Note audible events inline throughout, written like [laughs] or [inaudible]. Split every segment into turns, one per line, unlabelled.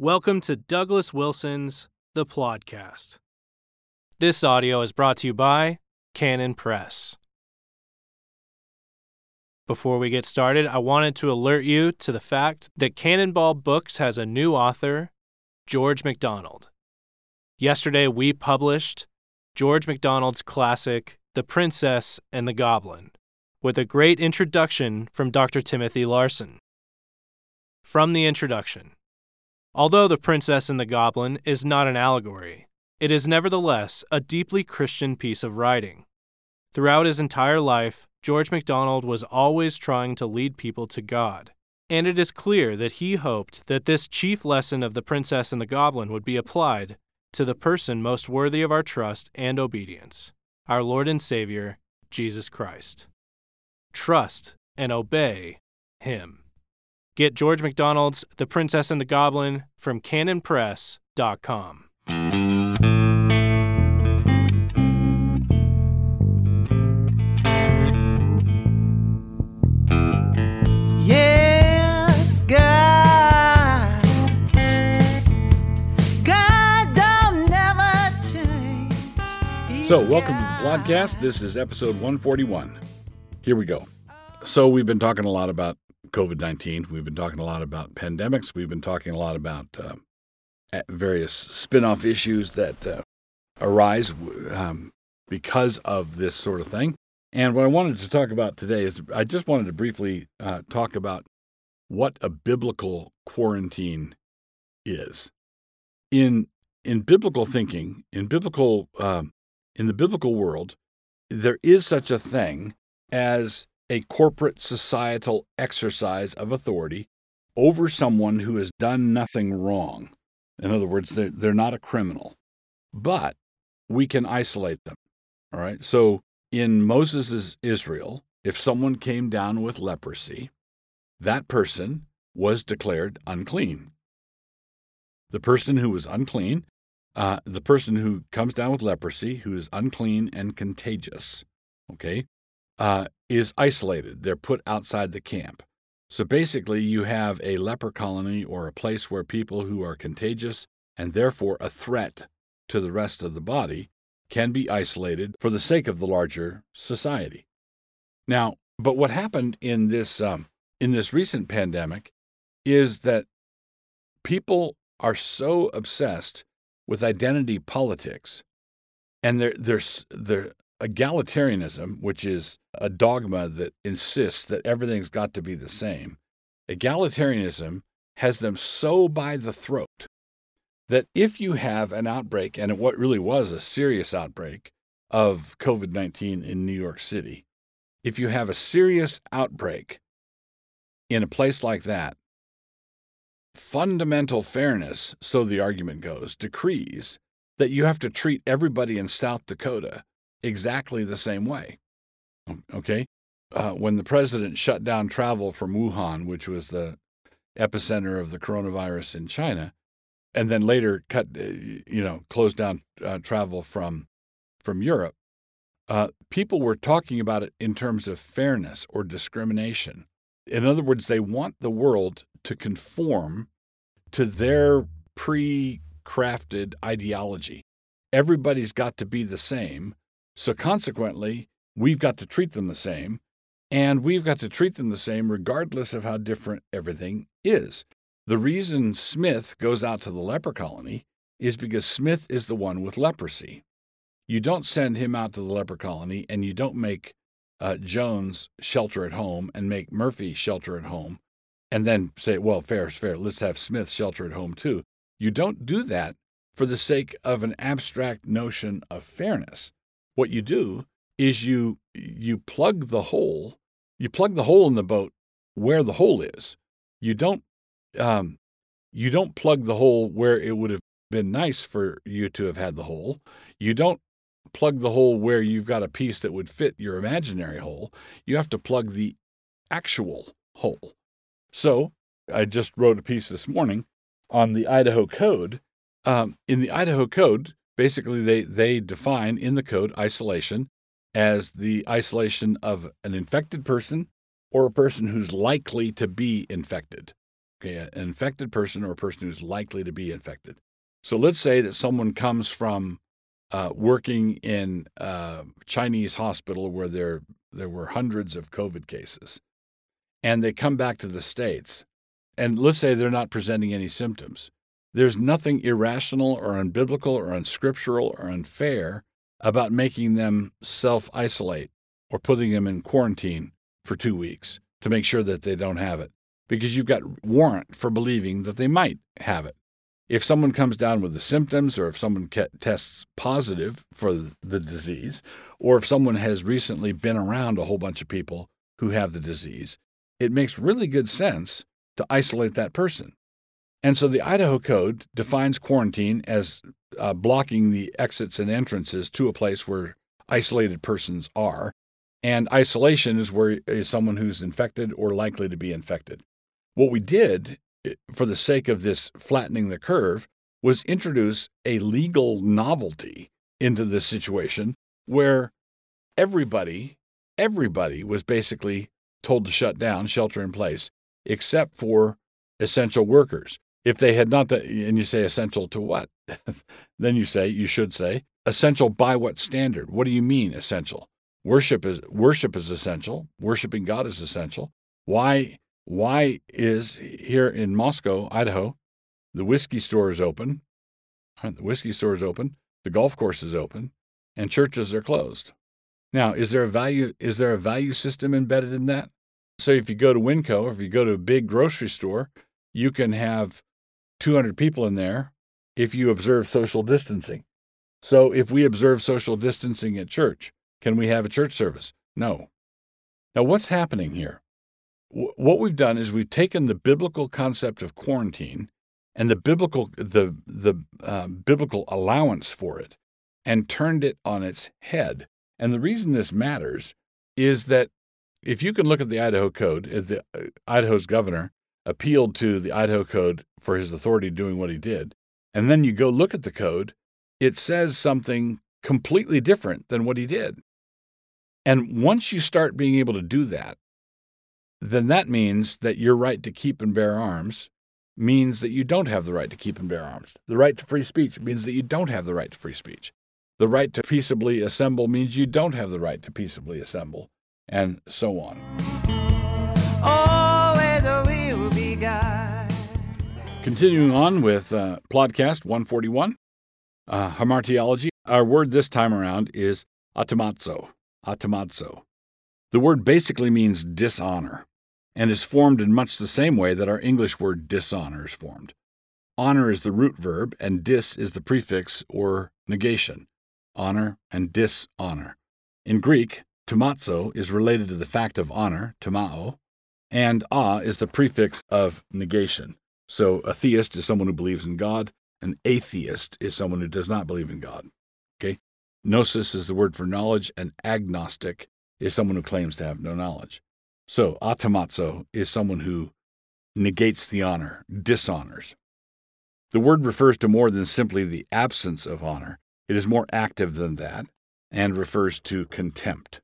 Welcome to Douglas Wilson's The Plodcast. This audio is brought to you by Canon Press. Before we get started, I wanted to alert you to the fact that Canonball Books has a new author, George MacDonald. Yesterday, we published George MacDonald's classic, The Princess and the Goblin, with a great introduction from Dr. Timothy Larsen. From the introduction Although The Princess and the Goblin is not an allegory, it is nevertheless a deeply Christian piece of writing. Throughout his entire life, George MacDonald was always trying to lead people to God, and it is clear that he hoped that this chief lesson of The Princess and the Goblin would be applied to the person most worthy of our trust and obedience, our Lord and Savior, Jesus Christ. Trust and obey Him. Get George MacDonald's The Princess and the Goblin from canonpress.com.
Yes, God. God don't never change.
So, welcome to the podcast. This is episode 141. Here we go. So, we've been talking a lot about COVID 19. We've been talking a lot about pandemics. We've been talking a lot about uh, various spin off issues that uh, arise um, because of this sort of thing. And what I wanted to talk about today is I just wanted to briefly uh, talk about what a biblical quarantine is. In in biblical thinking, in biblical um, in the biblical world, there is such a thing as a corporate societal exercise of authority over someone who has done nothing wrong. In other words, they're, they're not a criminal, but we can isolate them. All right. So in Moses' Israel, if someone came down with leprosy, that person was declared unclean. The person who was unclean uh, the person who comes down with leprosy, who is unclean and contagious, okay, uh, is isolated. They're put outside the camp. So basically, you have a leper colony or a place where people who are contagious and therefore a threat to the rest of the body can be isolated for the sake of the larger society. Now, but what happened in this um, in this recent pandemic is that people are so obsessed with identity politics and their their their egalitarianism, which is a dogma that insists that everything's got to be the same. Egalitarianism has them so by the throat that if you have an outbreak, and what really was a serious outbreak of COVID 19 in New York City, if you have a serious outbreak in a place like that, fundamental fairness, so the argument goes, decrees that you have to treat everybody in South Dakota exactly the same way. Okay? Uh, when the president shut down travel from Wuhan, which was the epicenter of the coronavirus in China, and then later cut, uh, you know, closed down uh, travel from from Europe, uh, people were talking about it in terms of fairness or discrimination. In other words, they want the world to conform to their pre crafted ideology. Everybody's got to be the same. So, consequently, we've got to treat them the same. And we've got to treat them the same regardless of how different everything is. The reason Smith goes out to the leper colony is because Smith is the one with leprosy. You don't send him out to the leper colony and you don't make uh, Jones shelter at home and make Murphy shelter at home and then say, well, fair is fair. Let's have Smith shelter at home too. You don't do that for the sake of an abstract notion of fairness. What you do is you you plug the hole, you plug the hole in the boat where the hole is. You don't um, you don't plug the hole where it would have been nice for you to have had the hole. You don't plug the hole where you've got a piece that would fit your imaginary hole. You have to plug the actual hole. So I just wrote a piece this morning on the Idaho Code. Um, in the Idaho Code, basically they, they define in the code isolation as the isolation of an infected person or a person who's likely to be infected. Okay, an infected person or a person who's likely to be infected. So let's say that someone comes from uh, working in a Chinese hospital where there there were hundreds of COVID cases, and they come back to the states, and let's say they're not presenting any symptoms. There's nothing irrational or unbiblical or unscriptural or unfair about making them self isolate or putting them in quarantine for two weeks to make sure that they don't have it because you've got warrant for believing that they might have it. If someone comes down with the symptoms, or if someone tests positive for the disease, or if someone has recently been around a whole bunch of people who have the disease, it makes really good sense to isolate that person. And so the Idaho Code defines quarantine as uh, blocking the exits and entrances to a place where isolated persons are. And isolation is where is someone who's infected or likely to be infected. What we did, for the sake of this flattening the curve, was introduce a legal novelty into this situation where everybody, everybody was basically told to shut down, shelter in place, except for essential workers. If they had not, the, and you say essential to what? [laughs] then you say, you should say, essential by what standard? What do you mean essential? Worship is worship is essential. Worshiping God is essential. Why why is here in Moscow, Idaho, the whiskey store is open, the whiskey store is open, the golf course is open, and churches are closed. Now, is there a value is there a value system embedded in that? So if you go to Winco if you go to a big grocery store, you can have 200 people in there if you observe social distancing. So if we observe social distancing at church, can we have a church service? No. Now, what's happening here? what we've done is we've taken the biblical concept of quarantine and the biblical the the uh, biblical allowance for it and turned it on its head. And the reason this matters is that if you can look at the Idaho Code, uh, the uh, Idaho's governor appealed to the Idaho Code for his authority doing what he did, and then you go look at the code, it says something completely different than what he did. And once you start being able to do that, then that means that your right to keep and bear arms means that you don't have the right to keep and bear arms. The right to free speech means that you don't have the right to free speech. The right to peaceably assemble means you don't have the right to peaceably assemble, and so on. Continuing on with uh, Podcast 141, uh, Hamartiology. Our word this time around is atimazo. Atimazo. The word basically means dishonor and is formed in much the same way that our English word dishonor is formed. Honor is the root verb, and dis is the prefix or negation. Honor and dishonor. In Greek, timazo is related to the fact of honor, timao, and a is the prefix of negation. So a theist is someone who believes in God, an atheist is someone who does not believe in God. Okay? Gnosis is the word for knowledge, and agnostic is someone who claims to have no knowledge. So, atimazo is someone who negates the honor, dishonors. The word refers to more than simply the absence of honor, it is more active than that and refers to contempt.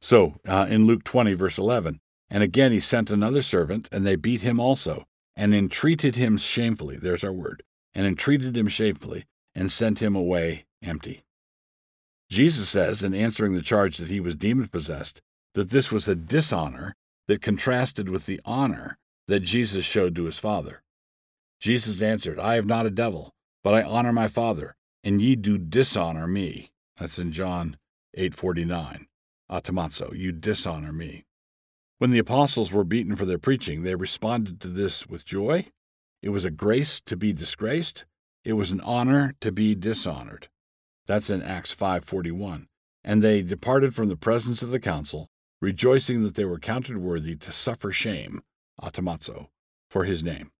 So, uh, in Luke 20, verse 11, and again he sent another servant, and they beat him also, and entreated him shamefully. There's our word. And entreated him shamefully, and sent him away empty. Jesus says, in answering the charge that he was demon possessed, that this was a dishonor that contrasted with the honor that Jesus showed to his Father. Jesus answered, I have not a devil, but I honor my Father, and ye do dishonor me. That's in John 8:49. Atimazo, you dishonor me. When the apostles were beaten for their preaching, they responded to this with joy. It was a grace to be disgraced. It was an honor to be dishonored. That's in Acts 5:41. And they departed from the presence of the council, rejoicing that they were counted worthy to suffer shame, atimazo, for his name.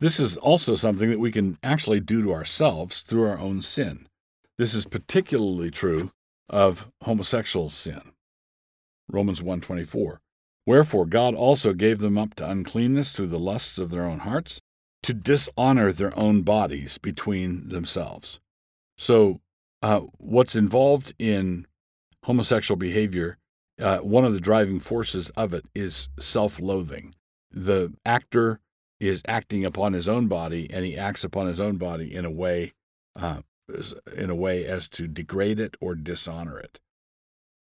This is also something that we can actually do to ourselves through our own sin. This is particularly true of homosexual sin. Romans 1:24. Wherefore God also gave them up to uncleanness through the lusts of their own hearts, to dishonor their own bodies between themselves. So, uh, what's involved in homosexual behavior, uh, one of the driving forces of it is self loathing. The actor is acting upon his own body, and he acts upon his own body in a way, uh, in a way as to degrade it or dishonor it.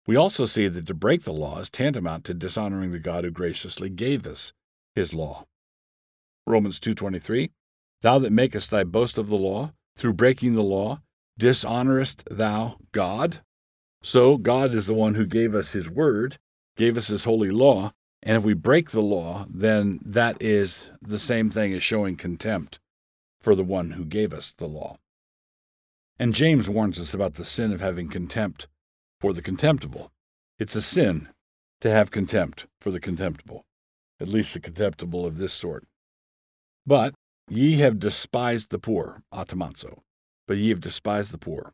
We also see that to break the law is tantamount to dishonoring the God who graciously gave us his law. Romans 2:23 Thou that makest thy boast of the law through breaking the law dishonorest thou God? So God is the one who gave us his word, gave us his holy law, and if we break the law, then that is the same thing as showing contempt for the one who gave us the law. And James warns us about the sin of having contempt for the contemptible. It's a sin to have contempt for the contemptible, at least the contemptible of this sort. But ye have despised the poor, atimazo, but ye have despised the poor.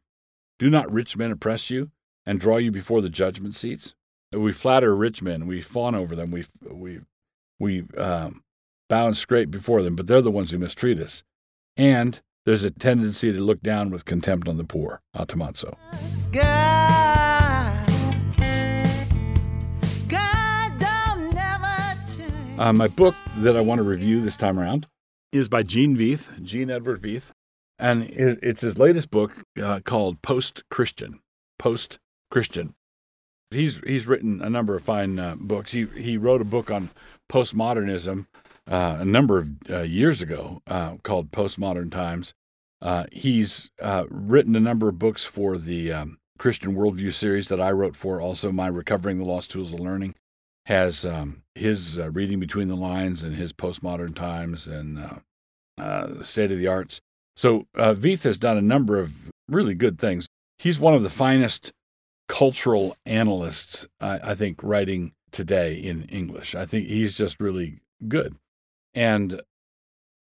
Do not rich men oppress you and draw you before the judgment seats? We flatter rich men, we fawn over them, we we we um, bow and scrape before them, but they're the ones who mistreat us. And there's a tendency to look down with contempt on the poor, atimazo.
God,
Uh, my book that I want to review this time around is by Gene Veith, Gene Edward Veith, and it, it's his latest book uh, called Post Christian. Post Christian. He's he's written a number of fine uh, books. He he wrote a book on postmodernism uh, a number of uh, years ago uh, called Postmodern Times. He's written a number of books for the um, Christian Worldview series that I wrote for. Also, my Recovering the Lost Tools of Learning has um, his reading between the lines and his postmodern times and the state of the arts. So Veith has done a number of really good things. He's one of the finest cultural analysts, I, I think, writing today in English. I think he's just really good. And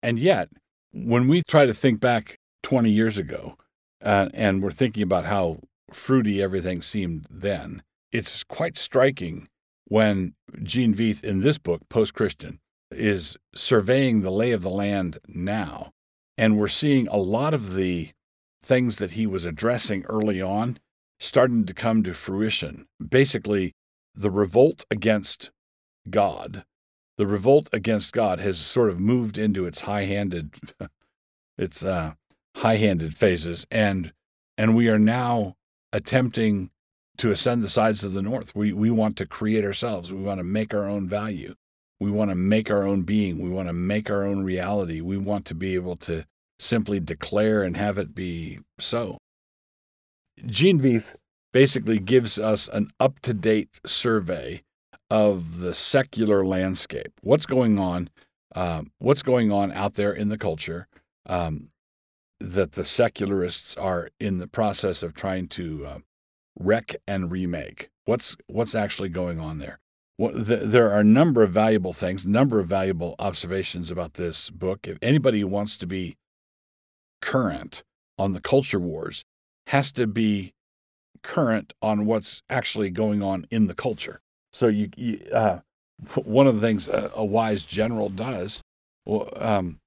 and yet, when we try to think back 20 years ago, uh, and we're thinking about how fruity everything seemed then, it's quite striking when Gene Veith in this book, Post Christian, is surveying the lay of the land now. And we're seeing a lot of the things that he was addressing early on starting to come to fruition. Basically, the revolt against God, the revolt against God has sort of moved into its high-handed, [laughs] its uh, high-handed phases, and and we are now attempting to ascend the sides of the north. We we want to create ourselves. We want to make our own value. We want to make our own being. We want to make our own reality. We want to be able to simply declare and have it be so. Gene Veith basically gives us an up to date survey of the secular landscape. What's going on? Um, what's going on out there in the culture um, that the secularists are in the process of trying to uh, wreck and remake? What's what's actually going on there? What, the, there are a number of valuable things, a number of valuable observations about this book. If anybody wants to be current on the culture wars, has to be current on what's actually going on in the culture. So you, you uh, one of the things a, a wise general does, um,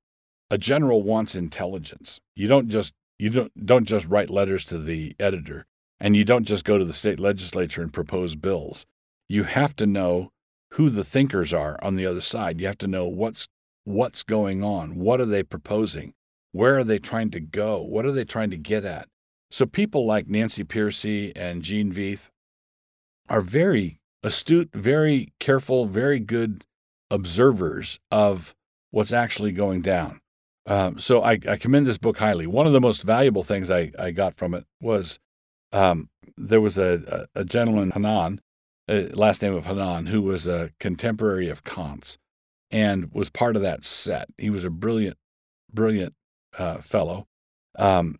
a general wants intelligence. You don't just you don't don't just write letters to the editor, and you don't just go to the state legislature and propose bills. You have to know who the thinkers are on the other side. You have to know what's what's going on. What are they proposing? Where are they trying to go? What are they trying to get at? So people like Nancy Pearcey and Gene Veith are very astute, very careful, very good observers of what's actually going down. Um, so I, I, commend this book highly. One of the most valuable things I, I got from it was um, there was a, a, gentleman, Hamann, uh, last name of Hamann, who was a contemporary of Kant's and was part of that set. He was a brilliant, brilliant uh, fellow. Um,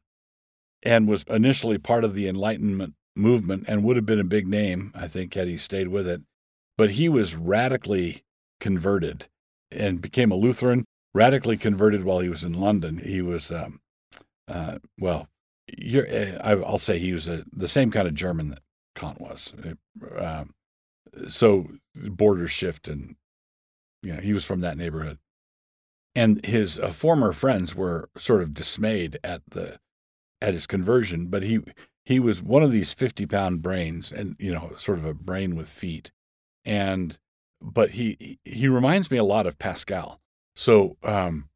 and was initially part of the Enlightenment movement and would have been a big name, I think, had he stayed with it. But he was radically converted and became a Lutheran, radically converted while he was in London. He was, um, uh, well, eh, I'll say he was a, the same kind of German that Kant was. Uh, so borders shift, and you know, he was from that neighborhood. And his uh, former friends were sort of dismayed at the at his conversion, but he he was one of these 50 pound brains and you know sort of a brain with feet and but he he reminds me a lot of pascal So, um,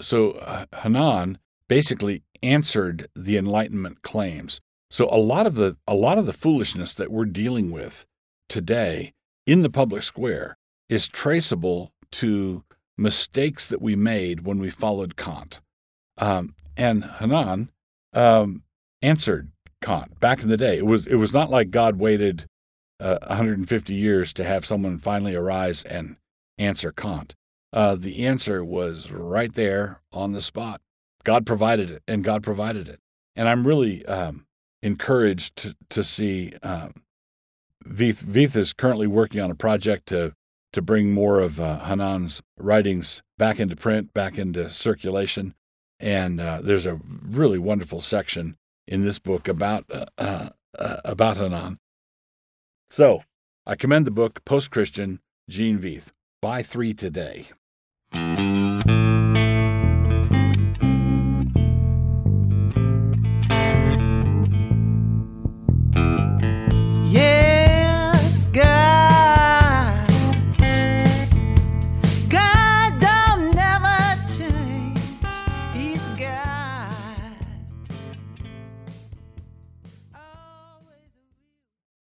so uh, Hamann basically answered the Enlightenment claims. So a lot of the a lot of the foolishness that we're dealing with today in the public square is traceable to mistakes that we made when we followed Kant. Um, and Hamann um, answered Kant back in the day. It was it was not like God waited uh, 150 years to have someone finally arise and answer Kant. Uh, the answer was right there on the spot. God provided it, and God provided it. And I'm really um, encouraged to, to see um, Veith, Veith is currently working on a project to to bring more of uh, Hamann's writings back into print, back into circulation. And uh, there's a really wonderful section in this book about uh, uh, uh about Hamann. So I commend the book Post Christian Gene Veith. Buy three today.